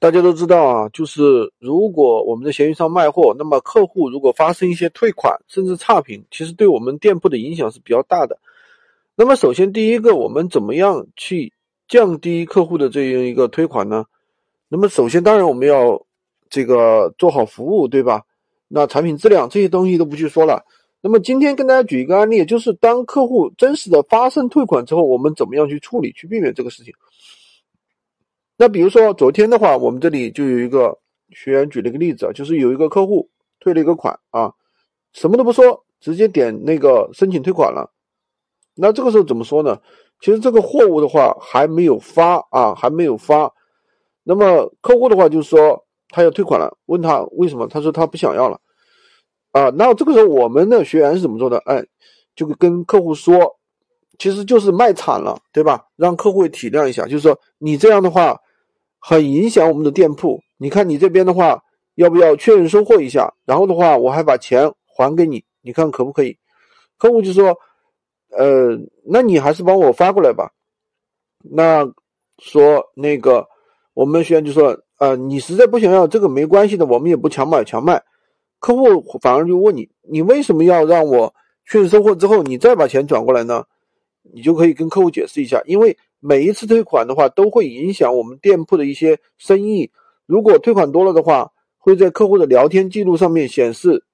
大家都知道啊，就是如果我们在闲鱼上卖货，那么客户如果发生一些退款甚至差评，其实对我们店铺的影响是比较大的。那么首先第一个，我们怎么样去降低客户的这样一个退款呢？那么首先当然我们要这个做好服务，对吧？那产品质量这些东西都不去说了。那么今天跟大家举一个案例，就是当客户真实的发生退款之后，我们怎么样去处理，去避免这个事情？那比如说昨天的话，我们这里就有一个学员举了一个例子啊，就是有一个客户退了一个款啊，什么都不说，直接点那个申请退款了。那这个时候怎么说呢？其实这个货物的话还没有发啊，还没有发。那么客户的话就是说他要退款了，问他为什么？他说他不想要了啊。那这个时候我们的学员是怎么做的？哎，就跟客户说，其实就是卖惨了，对吧？让客户体谅一下，就是说你这样的话。很影响我们的店铺。你看你这边的话，要不要确认收货一下？然后的话，我还把钱还给你，你看可不可以？客户就说：“呃，那你还是帮我发过来吧。”那说那个我们学员就说：“呃，你实在不想要这个没关系的，我们也不强买强卖。”客户反而就问你：“你为什么要让我确认收货之后，你再把钱转过来呢？”你就可以跟客户解释一下，因为。每一次退款的话，都会影响我们店铺的一些生意。如果退款多了的话，会在客户的聊天记录上面显示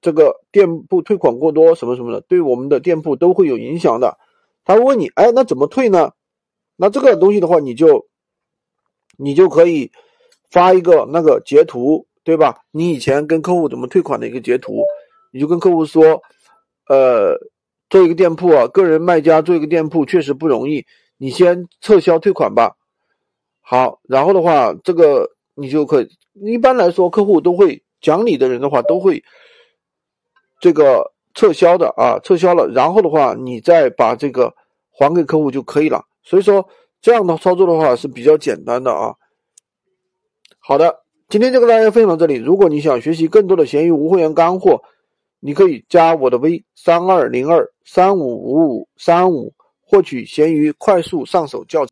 这个店铺退款过多什么什么的，对我们的店铺都会有影响的。他问你，哎，那怎么退呢？那这个东西的话，你就你就可以发一个那个截图，对吧？你以前跟客户怎么退款的一个截图，你就跟客户说，呃，做一个店铺啊，个人卖家做一个店铺确实不容易。你先撤销退款吧，好，然后的话，这个你就可以。一般来说，客户都会讲理的人的话，都会这个撤销的啊，撤销了，然后的话，你再把这个还给客户就可以了。所以说，这样的操作的话是比较简单的啊。好的，今天就跟大家分享到这里。如果你想学习更多的闲鱼无会员干货，你可以加我的微三二零二三五五五三五。获取闲鱼快速上手教程。